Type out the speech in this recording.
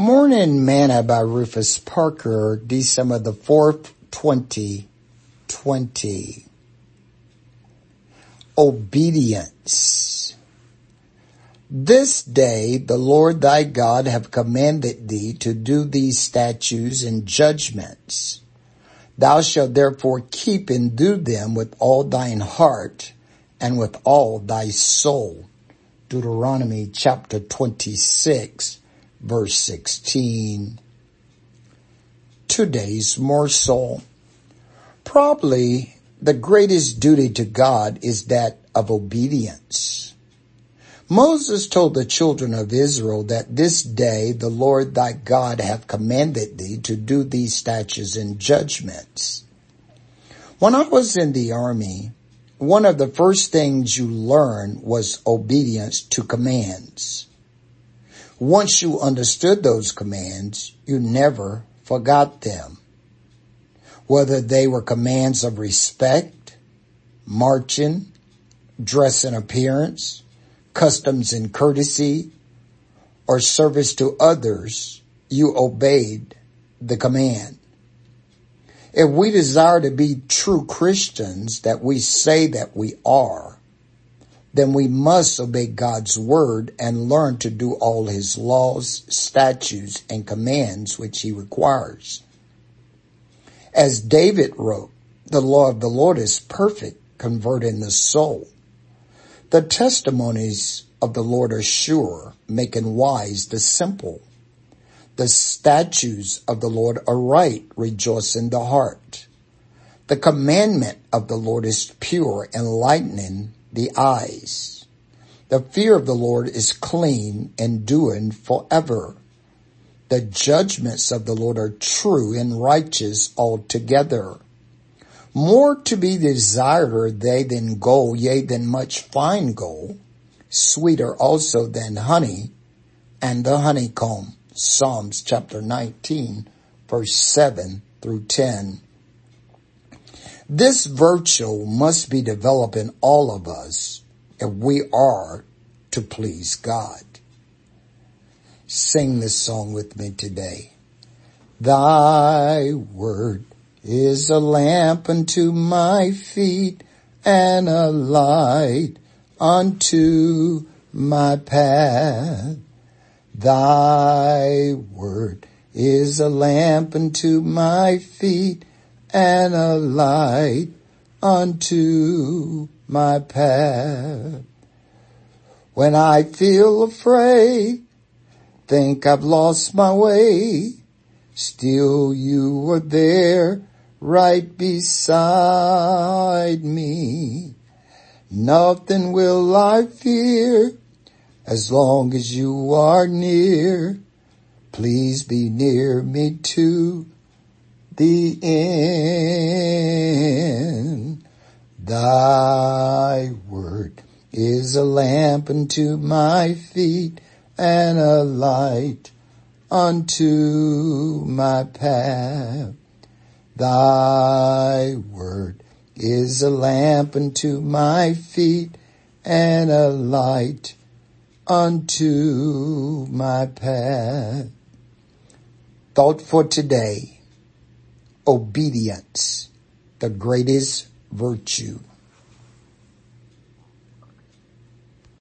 Morning Manna by Rufus Parker, December the 4th, 2020. Obedience. This day the Lord thy God have commanded thee to do these statutes and judgments. Thou shalt therefore keep and do them with all thine heart and with all thy soul. Deuteronomy chapter 26 verse 16. Today's morsel. Probably the greatest duty to God is that of obedience. Moses told the children of Israel that this day the Lord thy God hath commanded thee to do these statutes and judgments. When I was in the army, one of the first things you learn was obedience to commands. Once you understood those commands, you never forgot them. Whether they were commands of respect, marching, dress and appearance, customs and courtesy, or service to others, you obeyed the command. If we desire to be true Christians that we say that we are, then we must obey God's word and learn to do all his laws, statutes, and commands which he requires. As David wrote, the law of the Lord is perfect, converting the soul. The testimonies of the Lord are sure, making wise the simple. The statutes of the Lord are right, rejoicing the heart. The commandment of the Lord is pure, enlightening the eyes. The fear of the Lord is clean, and enduring forever. The judgments of the Lord are true and righteous altogether. More to be desired are they than gold, yea, than much fine gold, sweeter also than honey and the honeycomb. Psalms chapter 19, verse 7 through 10. This virtue must be developed in all of us if we are to please God. Sing this song with me today. Thy word is a lamp unto my feet and a light unto my path. Thy word is a lamp unto my feet and a light unto my path. When I feel afraid, think I've lost my way, still you are there right beside me. Nothing will I fear as long as you are near. Please be near me to the end. Thy word is a lamp unto my feet and a light unto my path. Thy word is a lamp unto my feet and a light unto my path. Thought for today obedience, the greatest virtue.